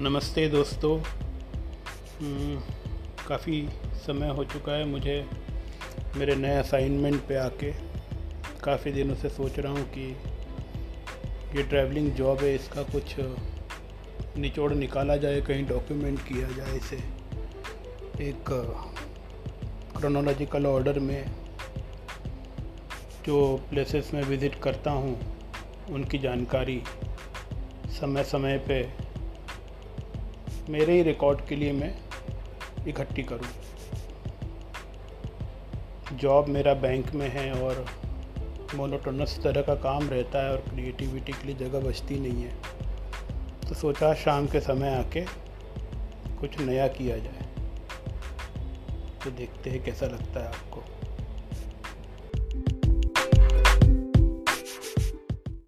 नमस्ते दोस्तों। काफ़ी समय हो चुका है मुझे मेरे नए असाइनमेंट पे आके। काफ़ी दिनों से सोच रहा हूँ कि ये ट्रैवलिंग जॉब है, इसका कुछ निचोड़ निकाला जाए, कहीं डॉक्यूमेंट किया जाए इसे। एक क्रोनोलॉजिकल ऑर्डर में जो प्लेसेस में विज़िट करता हूँ, उनकी जानकारी समय समय पे मेरे ही रिकॉर्ड के लिए मैं इकट्ठी करूँ। जॉब मेरा बैंक में है और मोनोटोनस तरह का काम रहता है और क्रिएटिविटी के लिए जगह बचती नहीं है। तो सोचा शाम के समय आके कुछ नया किया जाए। तो देखते हैं कैसा लगता है आपको।